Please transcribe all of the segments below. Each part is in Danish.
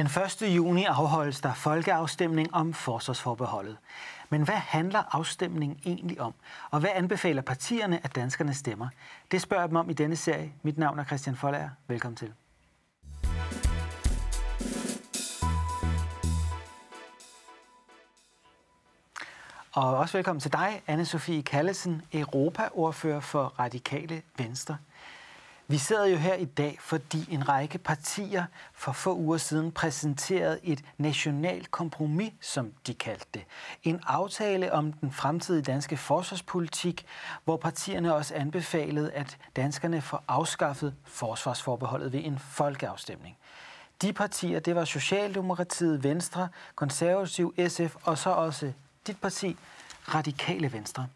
Den 1. juni afholdes der folkeafstemning om forsvarsforbeholdet. Men hvad handler afstemningen egentlig om? Og hvad anbefaler partierne, at danskerne stemmer? Det spørger jeg dem om i denne serie. Mit navn er Christian Folager. Velkommen til. Og også velkommen til dig, anne Sofie Kallesen, Europaordfører for Radikale Venstre. Vi sidder jo her i dag, fordi en række partier for få uger siden præsenterede et nationalt kompromis, som de kaldte det. En aftale om den fremtidige danske forsvarspolitik, hvor partierne også anbefalede, at danskerne får afskaffet forsvarsforbeholdet ved en folkeafstemning. De partier, det var Socialdemokratiet, Venstre, Konservativ, SF og så også dit parti, Radikale Venstre.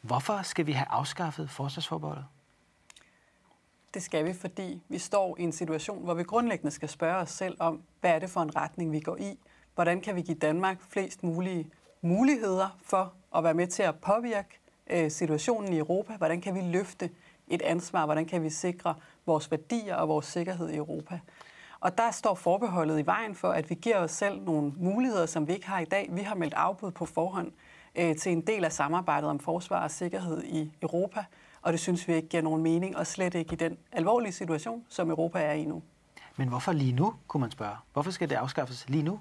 Hvorfor skal vi have afskaffet forsvarsforbeholdet? Det skal vi, fordi vi står i en situation, hvor vi grundlæggende skal spørge os selv om, hvad er det for en retning, vi går i? Hvordan kan vi give Danmark flest mulige muligheder for at være med til at påvirke øh, situationen i Europa? Hvordan kan vi løfte et ansvar? Hvordan kan vi sikre vores værdier og vores sikkerhed i Europa? Og der står forbeholdet i vejen for, at vi giver os selv nogle muligheder, som vi ikke har i dag. Vi har meldt afbud på forhånd øh, til en del af samarbejdet om forsvar og sikkerhed i Europa og det synes vi ikke giver nogen mening, og slet ikke i den alvorlige situation, som Europa er i nu. Men hvorfor lige nu, kunne man spørge? Hvorfor skal det afskaffes lige nu?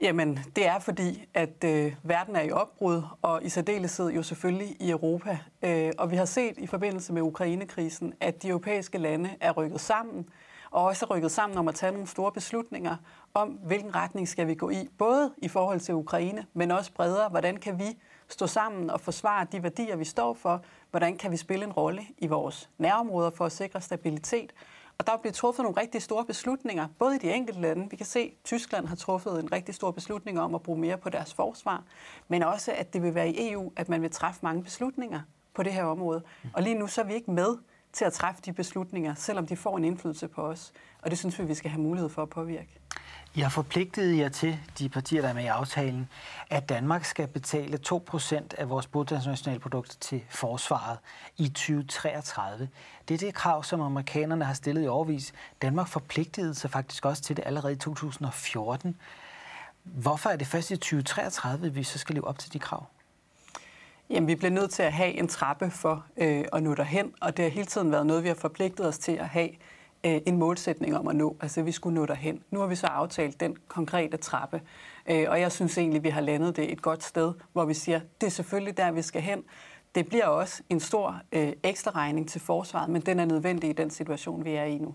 Jamen, det er fordi, at øh, verden er i opbrud, og i særdeleshed jo selvfølgelig i Europa. Øh, og vi har set i forbindelse med Ukrainekrisen, at de europæiske lande er rykket sammen, og også er rykket sammen om at tage nogle store beslutninger om, hvilken retning skal vi gå i, både i forhold til Ukraine, men også bredere, hvordan kan vi stå sammen og forsvare de værdier, vi står for, hvordan kan vi spille en rolle i vores nærområder for at sikre stabilitet. Og der bliver truffet nogle rigtig store beslutninger, både i de enkelte lande. Vi kan se, at Tyskland har truffet en rigtig stor beslutning om at bruge mere på deres forsvar, men også, at det vil være i EU, at man vil træffe mange beslutninger på det her område. Og lige nu så er vi ikke med til at træffe de beslutninger, selvom de får en indflydelse på os. Og det synes vi, vi skal have mulighed for at påvirke. I har forpligtet jer til, de partier, der er med i aftalen, at Danmark skal betale 2% af vores bruttonationalprodukt til forsvaret i 2033. Det er det krav, som amerikanerne har stillet i overvis. Danmark forpligtede sig faktisk også til det allerede i 2014. Hvorfor er det først i 2033, vi så skal leve op til de krav? Jamen, vi bliver nødt til at have en trappe for øh, at nå derhen, og det har hele tiden været noget, vi har forpligtet os til at have øh, en målsætning om at nå. Altså, vi skulle nå derhen. Nu har vi så aftalt den konkrete trappe, øh, og jeg synes egentlig, vi har landet det et godt sted, hvor vi siger, det er selvfølgelig der, vi skal hen. Det bliver også en stor øh, ekstra regning til forsvaret, men den er nødvendig i den situation, vi er i nu.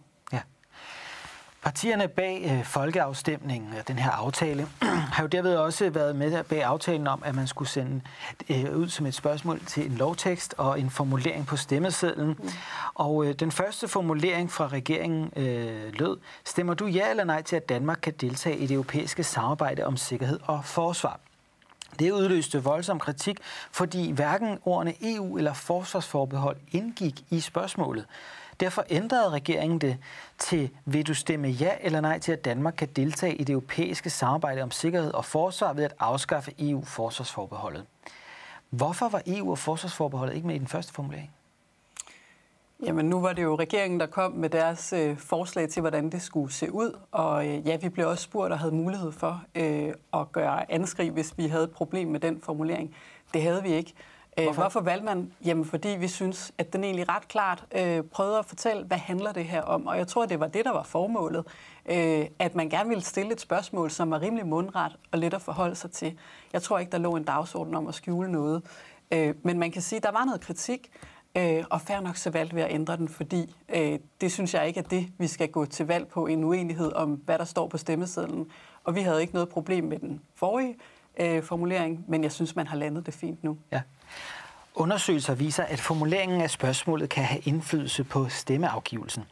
Partierne bag øh, folkeafstemningen, den her aftale, har jo derved også været med bag aftalen om, at man skulle sende øh, ud som et spørgsmål til en lovtekst og en formulering på stemmesedlen. Mm. Og øh, den første formulering fra regeringen øh, lød, stemmer du ja eller nej til, at Danmark kan deltage i det europæiske samarbejde om sikkerhed og forsvar? Det udløste voldsom kritik, fordi hverken ordene EU eller forsvarsforbehold indgik i spørgsmålet. Derfor ændrede regeringen det til, vil du stemme ja eller nej til, at Danmark kan deltage i det europæiske samarbejde om sikkerhed og forsvar ved at afskaffe EU-forsvarsforbeholdet. Hvorfor var EU og forsvarsforbeholdet ikke med i den første formulering? Jamen nu var det jo regeringen, der kom med deres øh, forslag til, hvordan det skulle se ud. Og øh, ja, vi blev også spurgt og havde mulighed for øh, at gøre anskrig, hvis vi havde et problem med den formulering. Det havde vi ikke. Øh, Hvorfor? Hvorfor valgte man? Jamen, fordi vi synes, at den egentlig ret klart øh, prøvede at fortælle, hvad handler det her om? Og jeg tror, det var det, der var formålet. Øh, at man gerne ville stille et spørgsmål, som var rimelig mundret og let at forholde sig til. Jeg tror ikke, der lå en dagsorden om at skjule noget. Øh, men man kan sige, at der var noget kritik, øh, og fair nok så valgte vi at ændre den, fordi øh, det synes jeg ikke er det, vi skal gå til valg på, en uenighed om, hvad der står på stemmesedlen. Og vi havde ikke noget problem med den forrige øh, formulering, men jeg synes, man har landet det fint nu. Ja. Undersøgelser viser, at formuleringen af spørgsmålet kan have indflydelse på stemmeafgivelsen.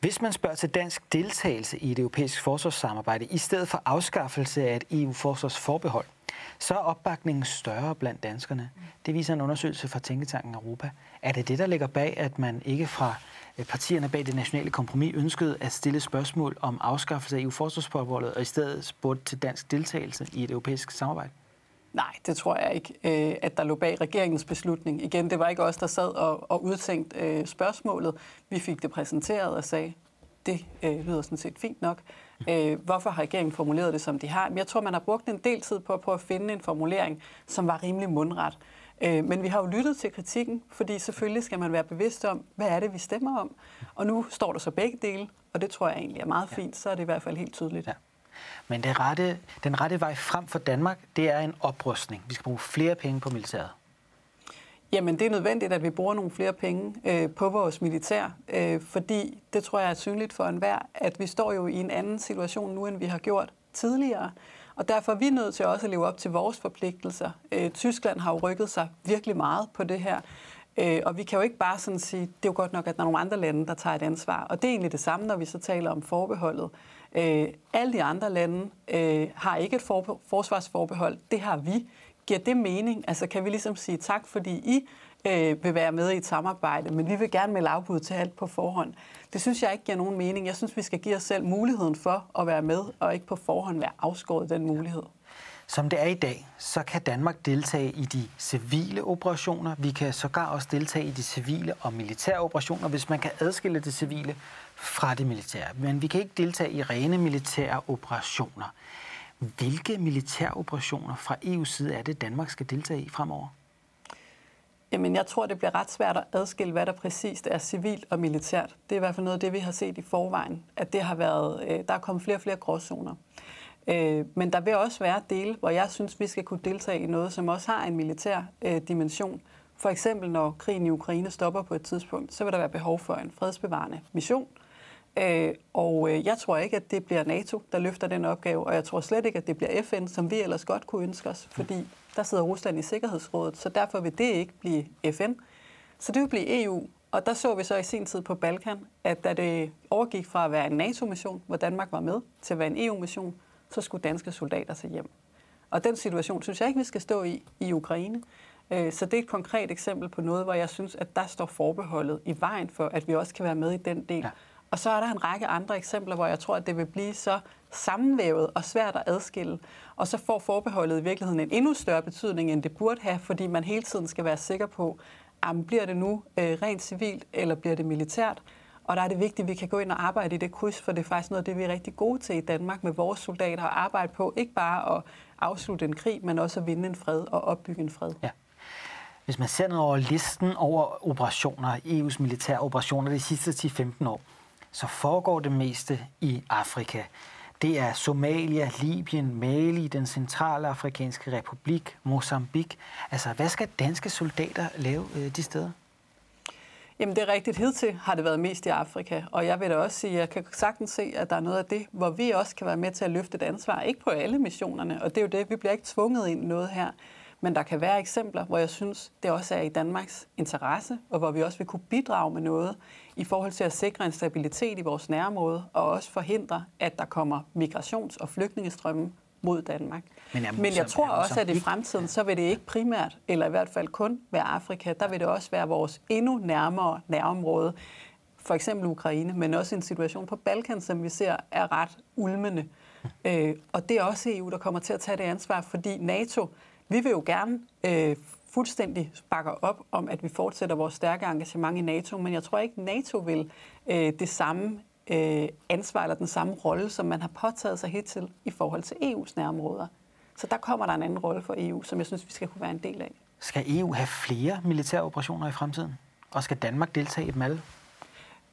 Hvis man spørger til dansk deltagelse i det europæiske forsvarssamarbejde i stedet for afskaffelse af et EU-forsvarsforbehold, så er opbakningen større blandt danskerne. Det viser en undersøgelse fra Tænketanken Europa. Er det det, der ligger bag, at man ikke fra øh, partierne bag det nationale kompromis ønskede at stille spørgsmål om afskaffelse af EU-forsvarsforbeholdet og i stedet spurgte til dansk deltagelse i et europæisk samarbejde? Nej, det tror jeg ikke, øh, at der lå bag regeringens beslutning. Igen, det var ikke os, der sad og, og udtænkte øh, spørgsmålet. Vi fik det præsenteret og sagde, det øh, lyder sådan set fint nok. Øh, hvorfor har regeringen formuleret det, som de har? Men jeg tror, man har brugt en del tid på at prøve at finde en formulering, som var rimelig mundret. Øh, men vi har jo lyttet til kritikken, fordi selvfølgelig skal man være bevidst om, hvad er det, vi stemmer om. Og nu står der så begge dele, og det tror jeg egentlig er meget fint, så er det i hvert fald helt tydeligt. Ja. Men det rette, den rette vej frem for Danmark, det er en oprustning. Vi skal bruge flere penge på militæret. Jamen, det er nødvendigt, at vi bruger nogle flere penge øh, på vores militær, øh, fordi det tror jeg er synligt for enhver, at vi står jo i en anden situation nu, end vi har gjort tidligere. Og derfor er vi nødt til også at leve op til vores forpligtelser. Øh, Tyskland har jo rykket sig virkelig meget på det her. Øh, og vi kan jo ikke bare sådan sige, det er jo godt nok, at der er nogle andre lande, der tager et ansvar. Og det er egentlig det samme, når vi så taler om forbeholdet. Øh, alle de andre lande øh, har ikke et for, forsvarsforbehold. Det har vi. Giver det mening? Altså kan vi ligesom sige tak, fordi I øh, vil være med i et samarbejde, men vi vil gerne melde afbud til alt på forhånd. Det synes jeg ikke giver nogen mening. Jeg synes, vi skal give os selv muligheden for at være med, og ikke på forhånd være afskåret den mulighed. Som det er i dag, så kan Danmark deltage i de civile operationer. Vi kan sågar også deltage i de civile og militære operationer, hvis man kan adskille det civile fra det militære. Men vi kan ikke deltage i rene militære operationer. Hvilke militære operationer fra EU's side er det, Danmark skal deltage i fremover? Jamen, jeg tror, det bliver ret svært at adskille, hvad der præcist er civilt og militært. Det er i hvert fald noget af det, vi har set i forvejen, at det har været, øh, der er kommet flere og flere gråzoner. Øh, men der vil også være dele, hvor jeg synes, vi skal kunne deltage i noget, som også har en militær øh, dimension. For eksempel, når krigen i Ukraine stopper på et tidspunkt, så vil der være behov for en fredsbevarende mission. Øh, og øh, jeg tror ikke, at det bliver NATO, der løfter den opgave, og jeg tror slet ikke, at det bliver FN, som vi ellers godt kunne ønske os, fordi der sidder Rusland i Sikkerhedsrådet, så derfor vil det ikke blive FN. Så det vil blive EU, og der så vi så i sin tid på Balkan, at da det overgik fra at være en NATO-mission, hvor Danmark var med, til at være en EU-mission, så skulle danske soldater til hjem. Og den situation synes jeg ikke, vi skal stå i i Ukraine. Øh, så det er et konkret eksempel på noget, hvor jeg synes, at der står forbeholdet i vejen for, at vi også kan være med i den del. Ja. Og så er der en række andre eksempler, hvor jeg tror, at det vil blive så sammenvævet og svært at adskille. Og så får forbeholdet i virkeligheden en endnu større betydning, end det burde have, fordi man hele tiden skal være sikker på, om bliver det nu øh, rent civilt, eller bliver det militært? Og der er det vigtigt, at vi kan gå ind og arbejde i det kryds, for det er faktisk noget af det, vi er rigtig gode til i Danmark med vores soldater at arbejde på. Ikke bare at afslutte en krig, men også at vinde en fred og opbygge en fred. Ja. Hvis man ser ned over listen over operationer, EU's militære operationer de sidste 10-15 år, så foregår det meste i Afrika. Det er Somalia, Libyen, Mali, den centrale afrikanske republik, Mozambique. Altså, hvad skal danske soldater lave øh, de steder? Jamen det er rigtigt. Hidtil har det været mest i Afrika, og jeg vil da også sige, at jeg kan sagtens se, at der er noget af det, hvor vi også kan være med til at løfte et ansvar. Ikke på alle missionerne, og det er jo det, vi bliver ikke tvunget ind i noget her. Men der kan være eksempler, hvor jeg synes, det også er i Danmarks interesse, og hvor vi også vil kunne bidrage med noget i forhold til at sikre en stabilitet i vores nærområde, og også forhindre, at der kommer migrations- og flygtningestrømme mod Danmark. Men, jamen, Men jeg tror også, at i fremtiden, så vil det ikke primært, eller i hvert fald kun være Afrika. Der vil det også være vores endnu nærmere nærområde. For eksempel Ukraine, men også en situation på Balkan, som vi ser er ret ulmende. Øh, og det er også EU, der kommer til at tage det ansvar, fordi NATO, vi vil jo gerne øh, fuldstændig bakke op om, at vi fortsætter vores stærke engagement i NATO, men jeg tror ikke, NATO vil øh, det samme øh, ansvar eller den samme rolle, som man har påtaget sig hittil i forhold til EU's nærområder. Så der kommer der en anden rolle for EU, som jeg synes, vi skal kunne være en del af. Skal EU have flere militære operationer i fremtiden? Og skal Danmark deltage i dem alle?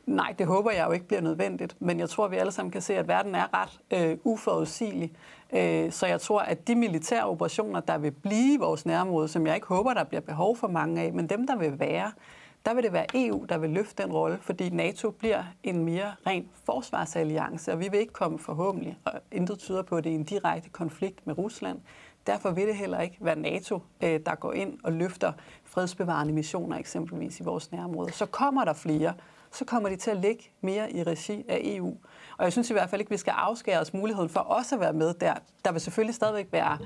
Nej, det håber jeg jo ikke bliver nødvendigt, men jeg tror, at vi alle sammen kan se, at verden er ret øh, uforudsigelig. Øh, så jeg tror, at de militære operationer, der vil blive i vores nærområde, som jeg ikke håber, der bliver behov for mange af, men dem, der vil være, der vil det være EU, der vil løfte den rolle, fordi NATO bliver en mere ren forsvarsalliance, og vi vil ikke komme forhåbentlig, og intet tyder på, at det er en direkte konflikt med Rusland. Derfor vil det heller ikke være NATO, øh, der går ind og løfter fredsbevarende missioner eksempelvis i vores nærområde. Så kommer der flere, så kommer de til at ligge mere i regi af EU. Og jeg synes i hvert fald ikke, at vi skal afskære os muligheden for også at være med der. Der vil selvfølgelig stadigvæk være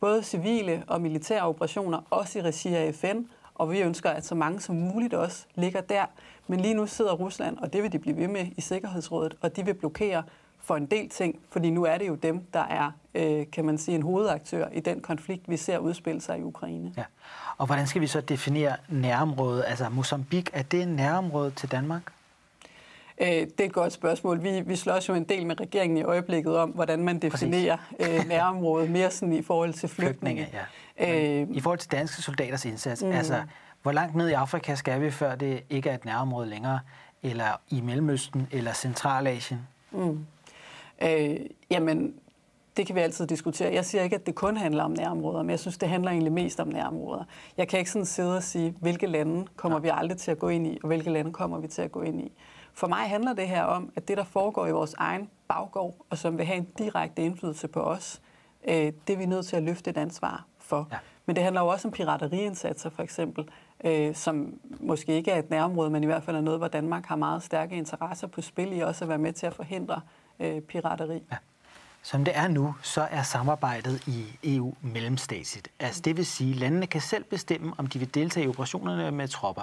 både civile og militære operationer, også i regi af FN, og vi ønsker, at så mange som muligt også ligger der. Men lige nu sidder Rusland, og det vil de blive ved med i Sikkerhedsrådet, og de vil blokere for en del ting, fordi nu er det jo dem, der er, øh, kan man sige, en hovedaktør i den konflikt, vi ser udspille sig i Ukraine. Ja. Og hvordan skal vi så definere nærområdet? Altså Mozambique, er det nærområde til Danmark? Øh, det er et godt spørgsmål. Vi, vi slås jo en del med regeringen i øjeblikket om, hvordan man definerer øh, nærområdet mere sådan i forhold til flygtninge. flygtninge ja. Øh, I forhold til danske soldaters indsats, mm. altså hvor langt ned i Afrika skal vi, før det ikke er et nærområde længere, eller i Mellemøsten, eller Centralasien? Mm. Øh, jamen, det kan vi altid diskutere. Jeg siger ikke, at det kun handler om nærområder, men jeg synes, det handler egentlig mest om nærområder. Jeg kan ikke sådan sidde og sige, hvilke lande kommer vi aldrig til at gå ind i, og hvilke lande kommer vi til at gå ind i. For mig handler det her om, at det, der foregår i vores egen baggård, og som vil have en direkte indflydelse på os, øh, det er vi nødt til at løfte et ansvar for. Ja. Men det handler jo også om pirateriindsatser, for eksempel, øh, som måske ikke er et nærområde, men i hvert fald er noget, hvor Danmark har meget stærke interesser på spil i også at være med til at forhindre øh, pirateri. Ja. Som det er nu, så er samarbejdet i EU mellemstatsligt. Altså det vil sige, at landene kan selv bestemme, om de vil deltage i operationerne med tropper.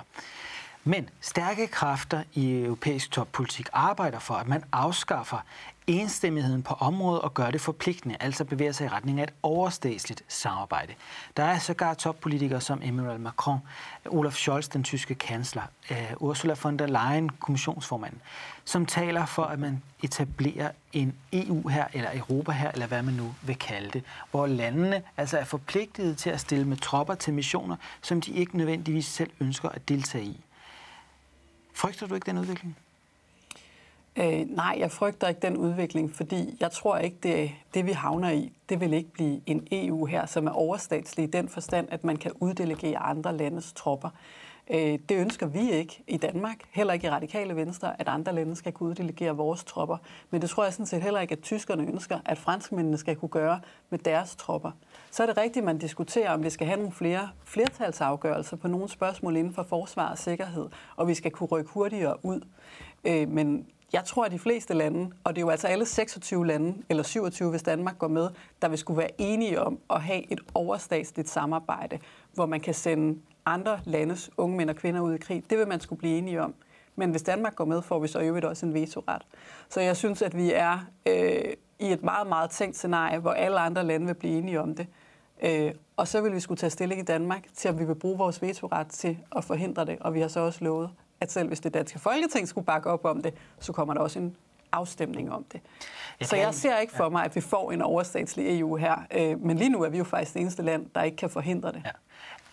Men stærke kræfter i europæisk toppolitik arbejder for, at man afskaffer enstemmigheden på området og gøre det forpligtende, altså bevæge sig i retning af et overstatsligt samarbejde. Der er sågar toppolitikere som Emmanuel Macron, Olaf Scholz, den tyske kansler, uh, Ursula von der Leyen, kommissionsformanden, som taler for, at man etablerer en EU her, eller Europa her, eller hvad man nu vil kalde det, hvor landene altså er forpligtet til at stille med tropper til missioner, som de ikke nødvendigvis selv ønsker at deltage i. Frygter du ikke den udvikling? Øh, nej, jeg frygter ikke den udvikling, fordi jeg tror ikke, det, det vi havner i, det vil ikke blive en EU her, som er overstatslig i den forstand, at man kan uddelegere andre landes tropper. Øh, det ønsker vi ikke i Danmark, heller ikke i Radikale Venstre, at andre lande skal kunne uddelegere vores tropper. Men det tror jeg sådan set heller ikke, at tyskerne ønsker, at franskmændene skal kunne gøre med deres tropper. Så er det rigtigt, man diskuterer, om vi skal have nogle flere flertalsafgørelser på nogle spørgsmål inden for forsvar og sikkerhed, og vi skal kunne rykke hurtigere ud. Øh, men jeg tror, at de fleste lande, og det er jo altså alle 26 lande, eller 27, hvis Danmark går med, der vil skulle være enige om at have et overstatsligt samarbejde, hvor man kan sende andre landes unge mænd og kvinder ud i krig. Det vil man skulle blive enige om. Men hvis Danmark går med, får vi så i øvrigt også en vetoret. Så jeg synes, at vi er øh, i et meget, meget tænkt scenarie, hvor alle andre lande vil blive enige om det. Øh, og så vil vi skulle tage stilling i Danmark til, at vi vil bruge vores vetoret til at forhindre det. Og vi har så også lovet, at selv hvis det danske folketing skulle bakke op om det, så kommer der også en afstemning om det. Så jeg ser ikke for mig, at vi får en overstatslig EU her. Øh, men lige nu er vi jo faktisk det eneste land, der ikke kan forhindre det. Ja.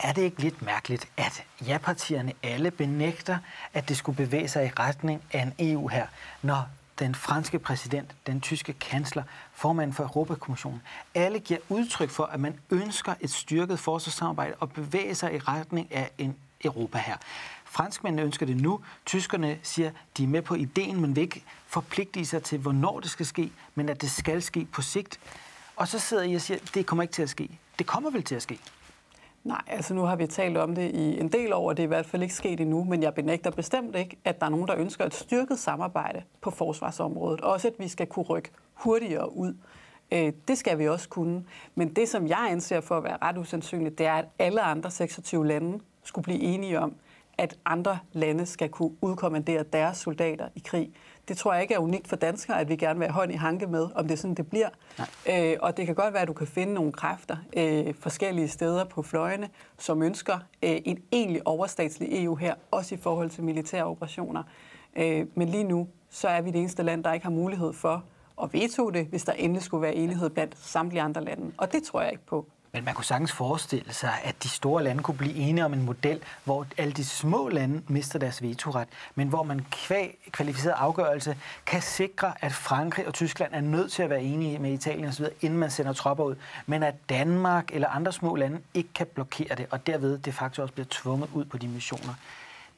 Er det ikke lidt mærkeligt, at ja-partierne alle benægter, at det skulle bevæge sig i retning af en EU her, når den franske præsident, den tyske kansler, formanden for Europakommissionen, alle giver udtryk for, at man ønsker et styrket forsvarssamarbejde og bevæge sig i retning af en Europa her. Franskmændene ønsker det nu. Tyskerne siger, de er med på ideen, men vil ikke forpligte sig til, hvornår det skal ske, men at det skal ske på sigt. Og så sidder I og siger, det kommer ikke til at ske. Det kommer vel til at ske? Nej, altså nu har vi talt om det i en del år, og det er i hvert fald ikke sket endnu, men jeg benægter bestemt ikke, at der er nogen, der ønsker et styrket samarbejde på forsvarsområdet. Også at vi skal kunne rykke hurtigere ud. Øh, det skal vi også kunne. Men det, som jeg anser for at være ret usandsynligt, det er, at alle andre 26 lande skulle blive enige om, at andre lande skal kunne udkommandere deres soldater i krig. Det tror jeg ikke er unikt for danskere, at vi gerne vil have hånd i hanke med, om det er sådan, det bliver. Øh, og det kan godt være, at du kan finde nogle kræfter øh, forskellige steder på fløjene, som ønsker øh, en egentlig overstatslig EU her, også i forhold til militære operationer. Øh, men lige nu, så er vi det eneste land, der ikke har mulighed for at veto det, hvis der endelig skulle være enighed blandt samtlige andre lande. Og det tror jeg ikke på. Men man kunne sagtens forestille sig, at de store lande kunne blive enige om en model, hvor alle de små lande mister deres vetoret, men hvor man kvæg kvalificeret afgørelse kan sikre, at Frankrig og Tyskland er nødt til at være enige med Italien osv., inden man sender tropper ud, men at Danmark eller andre små lande ikke kan blokere det, og derved de facto også bliver tvunget ud på de missioner.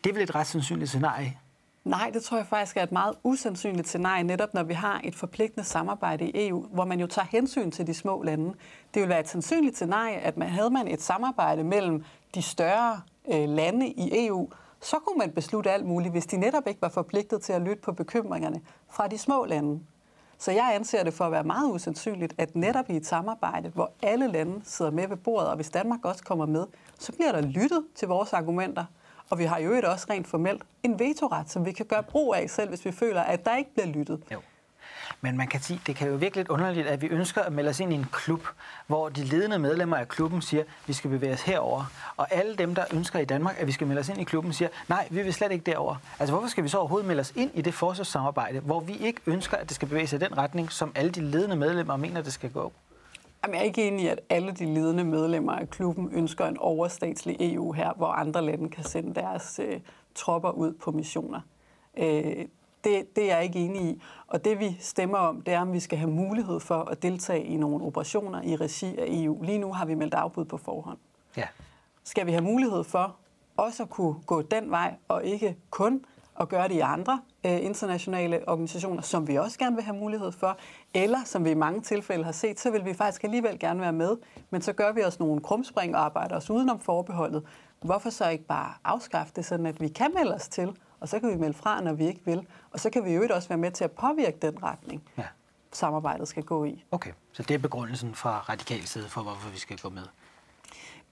Det er vel et ret sandsynligt scenarie, Nej, det tror jeg faktisk er et meget usandsynligt scenarie, netop når vi har et forpligtende samarbejde i EU, hvor man jo tager hensyn til de små lande. Det vil være et sandsynligt scenarie, at man havde man et samarbejde mellem de større øh, lande i EU, så kunne man beslutte alt muligt, hvis de netop ikke var forpligtet til at lytte på bekymringerne fra de små lande. Så jeg anser det for at være meget usandsynligt, at netop i et samarbejde, hvor alle lande sidder med ved bordet, og hvis Danmark også kommer med, så bliver der lyttet til vores argumenter, og vi har jo også rent formelt en vetoret, som vi kan gøre brug af selv, hvis vi føler, at der ikke bliver lyttet. Jo. Men man kan sige, det kan jo virkelig lidt underligt, at vi ønsker at melde os ind i en klub, hvor de ledende medlemmer af klubben siger, at vi skal bevæge os herover. Og alle dem, der ønsker i Danmark, at vi skal melde os ind i klubben, siger, nej, vi vil slet ikke derover. Altså hvorfor skal vi så overhovedet melde os ind i det forsvarssamarbejde, hvor vi ikke ønsker, at det skal bevæge sig i den retning, som alle de ledende medlemmer mener, det skal gå? Jamen, jeg er ikke enig i, at alle de ledende medlemmer af klubben ønsker en overstatslig EU her, hvor andre lande kan sende deres øh, tropper ud på missioner. Øh, det, det er jeg ikke enig i. Og det vi stemmer om, det er, om vi skal have mulighed for at deltage i nogle operationer i regi af EU. Lige nu har vi meldt afbud på forhånd. Ja. Skal vi have mulighed for også at kunne gå den vej, og ikke kun at gøre det i andre øh, internationale organisationer, som vi også gerne vil have mulighed for, eller som vi i mange tilfælde har set, så vil vi faktisk alligevel gerne være med, men så gør vi os nogle krumspring og arbejder os udenom forbeholdet. Hvorfor så ikke bare afskaffe det, sådan at vi kan melde os til, og så kan vi melde fra, når vi ikke vil, og så kan vi jo også være med til at påvirke den retning, ja. samarbejdet skal gå i. Okay, så det er begrundelsen fra radikal side for, hvorfor vi skal gå med?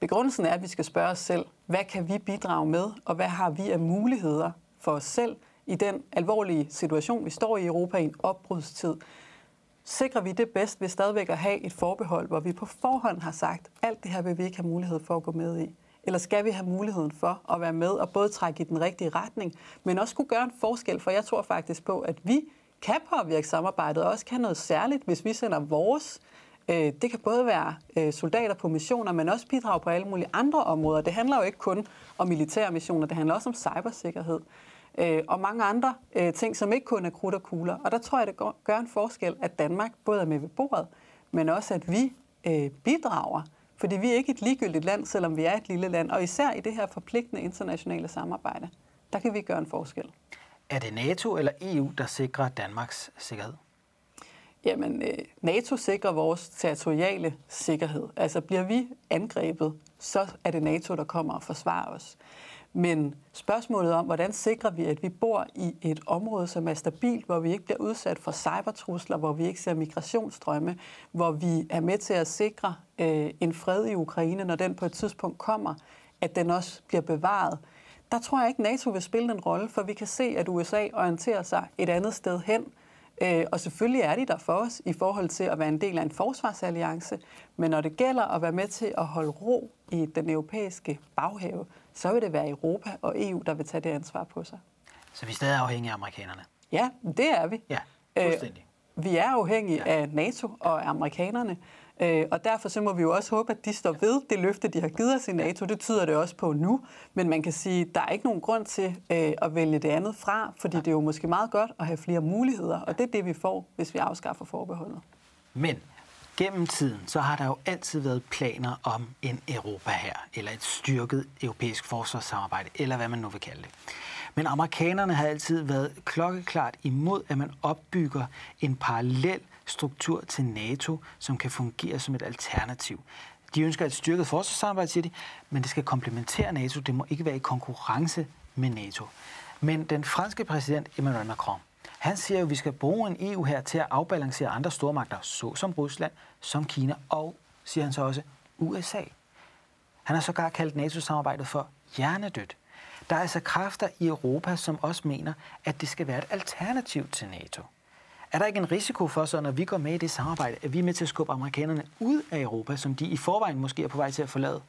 Begrundelsen er, at vi skal spørge os selv, hvad kan vi bidrage med, og hvad har vi af muligheder for os selv i den alvorlige situation, vi står i Europa i en opbrudstid. Sikrer vi det bedst ved stadigvæk at have et forbehold, hvor vi på forhånd har sagt, alt det her vil vi ikke have mulighed for at gå med i? Eller skal vi have muligheden for at være med og både trække i den rigtige retning, men også kunne gøre en forskel? For jeg tror faktisk på, at vi kan påvirke samarbejdet og også kan noget særligt, hvis vi sender vores øh, det kan både være øh, soldater på missioner, men også bidrage på alle mulige andre områder. Det handler jo ikke kun om militære missioner, det handler også om cybersikkerhed øh, og mange andre ting, som ikke kun er krudt og kugler. Og der tror jeg, det gør en forskel, at Danmark både er med ved bordet, men også at vi bidrager. Fordi vi er ikke et ligegyldigt land, selvom vi er et lille land. Og især i det her forpligtende internationale samarbejde, der kan vi gøre en forskel. Er det NATO eller EU, der sikrer Danmarks sikkerhed? Jamen, øh, NATO sikrer vores territoriale sikkerhed. Altså bliver vi angrebet, så er det NATO, der kommer og forsvarer os. Men spørgsmålet om, hvordan sikrer vi, at vi bor i et område, som er stabilt, hvor vi ikke bliver udsat for cybertrusler, hvor vi ikke ser migrationsstrømme, hvor vi er med til at sikre øh, en fred i Ukraine, når den på et tidspunkt kommer, at den også bliver bevaret. Der tror jeg ikke, NATO vil spille en rolle, for vi kan se, at USA orienterer sig et andet sted hen, Øh, og selvfølgelig er de der for os i forhold til at være en del af en forsvarsalliance, men når det gælder at være med til at holde ro i den europæiske baghave, så vil det være Europa og EU, der vil tage det ansvar på sig. Så vi er stadig afhængige af amerikanerne? Ja, det er vi. Ja, fuldstændig. Øh, vi er afhængige ja. af NATO og af amerikanerne, Øh, og derfor så må vi jo også håbe, at de står ved det løfte, de har givet os i NATO. Det tyder det også på nu. Men man kan sige, at der er ikke nogen grund til øh, at vælge det andet fra, fordi det er jo måske meget godt at have flere muligheder. Og det er det, vi får, hvis vi afskaffer forbeholdet. Men gennem tiden, så har der jo altid været planer om en Europa her, eller et styrket europæisk forsvarssamarbejde, eller hvad man nu vil kalde det. Men amerikanerne har altid været klokkeklart imod, at man opbygger en parallel struktur til NATO, som kan fungere som et alternativ. De ønsker et styrket forsvarssamarbejde, siger de, men det skal komplementere NATO. Det må ikke være i konkurrence med NATO. Men den franske præsident Emmanuel Macron, han siger jo, at vi skal bruge en EU her til at afbalancere andre stormagter, såsom Rusland, som Kina og, siger han så også, USA. Han har sågar kaldt NATO-samarbejdet for hjernedødt. Der er altså kræfter i Europa, som også mener, at det skal være et alternativ til NATO. Er der ikke en risiko for, så når vi går med i det samarbejde, at vi er med til at skubbe amerikanerne ud af Europa, som de i forvejen måske er på vej til at forlade?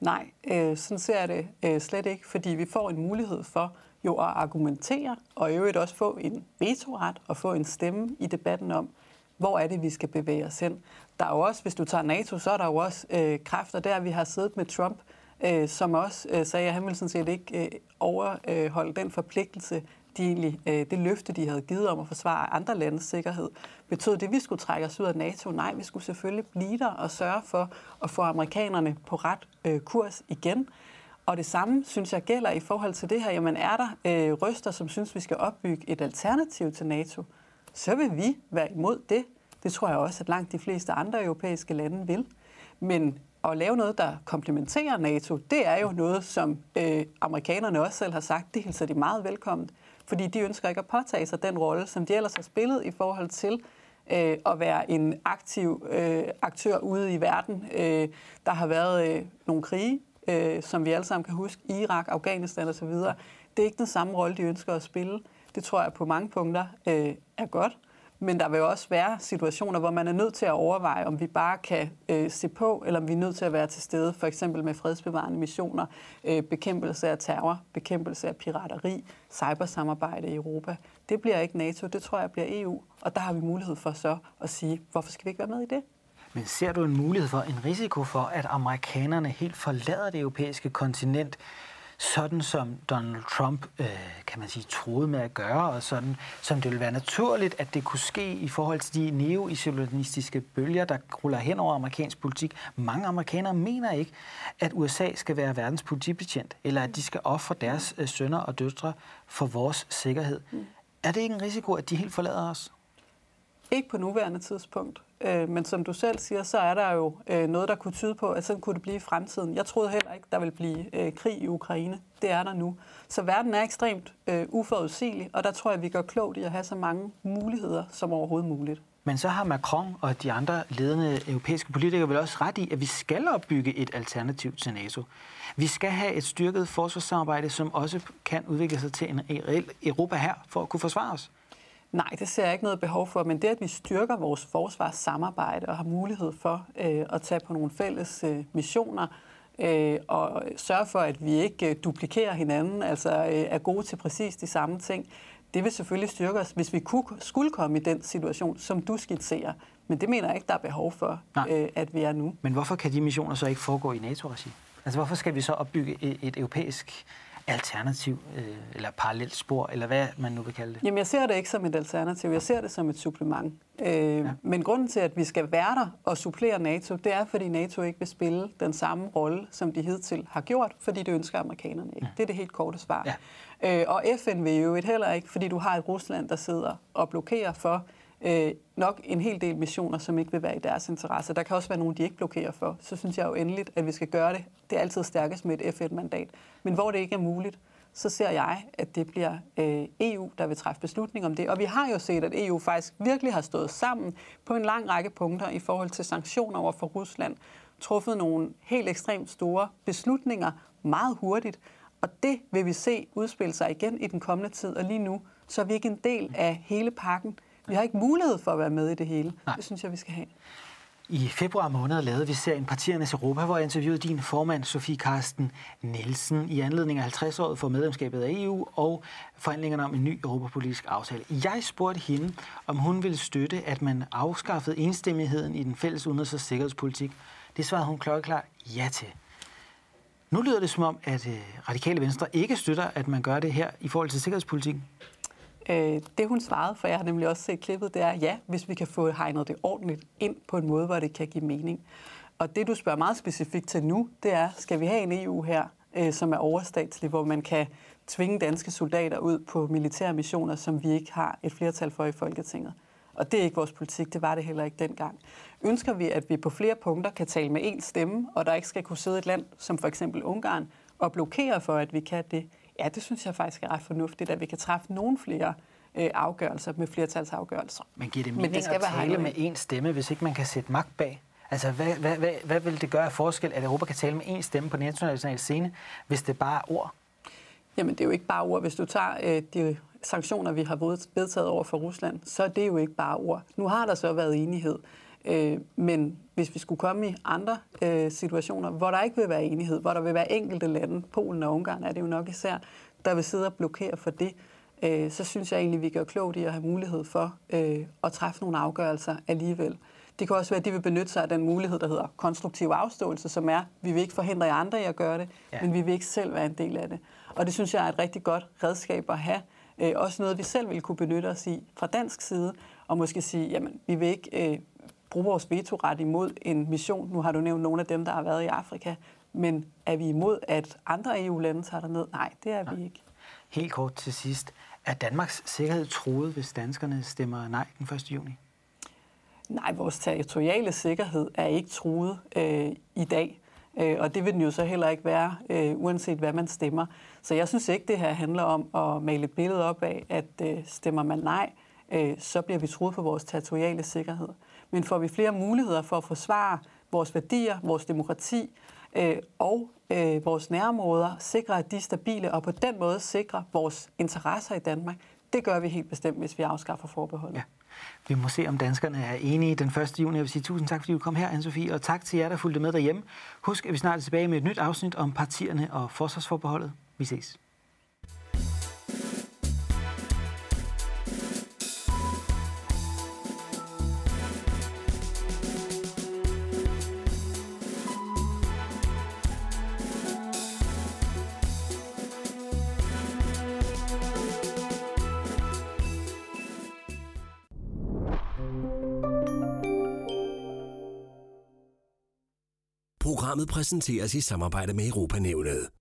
Nej, øh, sådan ser jeg det øh, slet ikke, fordi vi får en mulighed for jo at argumentere, og i øvrigt også få en vetoret og få en stemme i debatten om, hvor er det, vi skal bevæge os hen. Der er jo også, hvis du tager NATO, så er der jo også øh, kræfter der, vi har siddet med Trump, øh, som også øh, sagde, at han ville sådan set ikke øh, overholde den forpligtelse, de egentlig, øh, det løfte, de havde givet om at forsvare andre landes sikkerhed. Betød det, at vi skulle trække os ud af NATO? Nej, vi skulle selvfølgelig blive der og sørge for at få amerikanerne på ret øh, kurs igen. Og det samme, synes jeg, gælder i forhold til det her. Jamen er der øh, røster, som synes, vi skal opbygge et alternativ til NATO, så vil vi være imod det. Det tror jeg også, at langt de fleste andre europæiske lande vil. Men at lave noget, der komplementerer NATO, det er jo noget, som øh, amerikanerne også selv har sagt, det hilser de meget velkommen fordi de ønsker ikke at påtage sig den rolle, som de ellers har spillet i forhold til øh, at være en aktiv øh, aktør ude i verden. Øh, der har været øh, nogle krige, øh, som vi alle sammen kan huske, Irak, Afghanistan osv. Det er ikke den samme rolle, de ønsker at spille. Det tror jeg på mange punkter øh, er godt. Men der vil også være situationer, hvor man er nødt til at overveje, om vi bare kan øh, se på, eller om vi er nødt til at være til stede, for eksempel med fredsbevarende missioner, øh, bekæmpelse af terror, bekæmpelse af pirateri, cybersamarbejde i Europa. Det bliver ikke NATO, det tror jeg bliver EU, og der har vi mulighed for så at sige, hvorfor skal vi ikke være med i det? Men ser du en mulighed for, en risiko for, at amerikanerne helt forlader det europæiske kontinent, sådan som Donald Trump, øh, kan man sige, troede med at gøre, og sådan som det ville være naturligt, at det kunne ske i forhold til de neo-isolationistiske bølger, der ruller hen over amerikansk politik. Mange amerikanere mener ikke, at USA skal være verdens politibetjent, eller at de skal ofre deres øh, sønner og døtre for vores sikkerhed. Mm. Er det ikke en risiko, at de helt forlader os? Ikke på nuværende tidspunkt. Øh, men som du selv siger, så er der jo øh, noget, der kunne tyde på, at sådan kunne det blive i fremtiden. Jeg troede heller ikke, der ville blive øh, krig i Ukraine. Det er der nu. Så verden er ekstremt øh, uforudsigelig, og der tror jeg, vi gør klogt i at have så mange muligheder som overhovedet muligt. Men så har Macron og de andre ledende europæiske politikere vel også ret i, at vi skal opbygge et alternativ til NATO. Vi skal have et styrket forsvarssamarbejde, som også kan udvikle sig til en reel Europa her for at kunne forsvare os. Nej, det ser jeg ikke noget behov for, men det, at vi styrker vores forsvarssamarbejde og har mulighed for øh, at tage på nogle fælles øh, missioner, øh, og sørge for, at vi ikke øh, duplikerer hinanden, altså øh, er gode til præcis de samme ting, det vil selvfølgelig styrke os, hvis vi kunne, skulle komme i den situation, som du skitserer. Men det mener jeg ikke, der er behov for, øh, at vi er nu. Men hvorfor kan de missioner så ikke foregå i NATO-regi? Altså hvorfor skal vi så opbygge et, et europæisk alternativ øh, eller parallelt spor, eller hvad man nu vil kalde det? Jamen, jeg ser det ikke som et alternativ. Jeg ser det som et supplement. Øh, ja. Men grunden til, at vi skal være der og supplere NATO, det er, fordi NATO ikke vil spille den samme rolle, som de hidtil har gjort, fordi det ønsker amerikanerne ikke. Ja. Det er det helt korte svar. Ja. Øh, og FN vil jo et heller ikke, fordi du har et Rusland, der sidder og blokerer for øh, nok en hel del missioner, som ikke vil være i deres interesse. Der kan også være nogle, de ikke blokerer for. Så synes jeg jo endeligt, at vi skal gøre det. Det er altid stærkest med et FN-mandat. Men hvor det ikke er muligt, så ser jeg, at det bliver øh, EU, der vil træffe beslutning om det. Og vi har jo set, at EU faktisk virkelig har stået sammen på en lang række punkter i forhold til sanktioner over for Rusland, truffet nogle helt ekstremt store beslutninger meget hurtigt. Og det vil vi se udspille sig igen i den kommende tid. Og lige nu, så er vi ikke en del af hele pakken. Vi har ikke mulighed for at være med i det hele. Nej. Det synes jeg, vi skal have. I februar måned lavede vi serien Partiernes Europa, hvor jeg interviewede din formand, Sofie Karsten Nielsen, i anledning af 50-året for medlemskabet af EU og forhandlingerne om en ny europapolitisk aftale. Jeg spurgte hende, om hun ville støtte, at man afskaffede enstemmigheden i den fælles udenrigs- og sikkerhedspolitik. Det svarede hun klokkeklart ja til. Nu lyder det som om, at øh, Radikale Venstre ikke støtter, at man gør det her i forhold til sikkerhedspolitikken. Øh, det hun svarede, for jeg har nemlig også set klippet, det er ja, hvis vi kan få hegnet det ordentligt ind på en måde, hvor det kan give mening. Og det du spørger meget specifikt til nu, det er, skal vi have en EU her, øh, som er overstatslig, hvor man kan tvinge danske soldater ud på militære missioner, som vi ikke har et flertal for i Folketinget. Og det er ikke vores politik, det var det heller ikke dengang. Ønsker vi, at vi på flere punkter kan tale med én stemme, og der ikke skal kunne sidde et land som for eksempel Ungarn og blokere for, at vi kan det, Ja, det synes jeg faktisk er ret fornuftigt, at vi kan træffe nogle flere øh, afgørelser med flertalsafgørelser. Men giver det mening Men det skal at tale med én stemme, hvis ikke man kan sætte magt bag? Altså, hvad, hvad, hvad, hvad vil det gøre af forskel, at Europa kan tale med én stemme på den internationale scene, hvis det bare er ord? Jamen, det er jo ikke bare ord. Hvis du tager øh, de sanktioner, vi har vedtaget over for Rusland, så er det jo ikke bare ord. Nu har der så været enighed. Øh, men hvis vi skulle komme i andre øh, situationer, hvor der ikke vil være enighed, hvor der vil være enkelte lande, Polen og Ungarn er det jo nok især, der vil sidde og blokere for det, øh, så synes jeg egentlig, vi gør klogt i at have mulighed for øh, at træffe nogle afgørelser alligevel. Det kan også være, at de vil benytte sig af den mulighed, der hedder konstruktiv afståelse, som er, vi vil ikke forhindre jer andre i at gøre det, ja. men vi vil ikke selv være en del af det. Og det synes jeg er et rigtig godt redskab at have. Øh, også noget, vi selv vil kunne benytte os i fra dansk side, og måske sige, jamen, vi vil ikke øh, bruge vores vetoret imod en mission. Nu har du nævnt nogle af dem, der har været i Afrika. Men er vi imod, at andre EU-lande tager der ned? Nej, det er vi ikke. Helt kort til sidst. Er Danmarks sikkerhed troet, hvis danskerne stemmer nej den 1. juni? Nej, vores territoriale sikkerhed er ikke truet øh, i dag. Øh, og det vil den jo så heller ikke være, øh, uanset hvad man stemmer. Så jeg synes ikke, det her handler om at male et billede op af, at øh, stemmer man nej, øh, så bliver vi truet på vores territoriale sikkerhed men får vi flere muligheder for at forsvare vores værdier, vores demokrati øh, og øh, vores nærområder, sikre, at de er stabile, og på den måde sikre vores interesser i Danmark. Det gør vi helt bestemt, hvis vi afskaffer forbeholdet. Ja. Vi må se, om danskerne er enige den 1. juni. Jeg vil sige tusind tak, fordi du kom her, anne Sofie, og tak til jer, der fulgte med derhjemme. Husk, at vi snart er tilbage med et nyt afsnit om partierne og forsvarsforbeholdet. Vi ses. Programmet præsenteres i samarbejde med Europanævnet.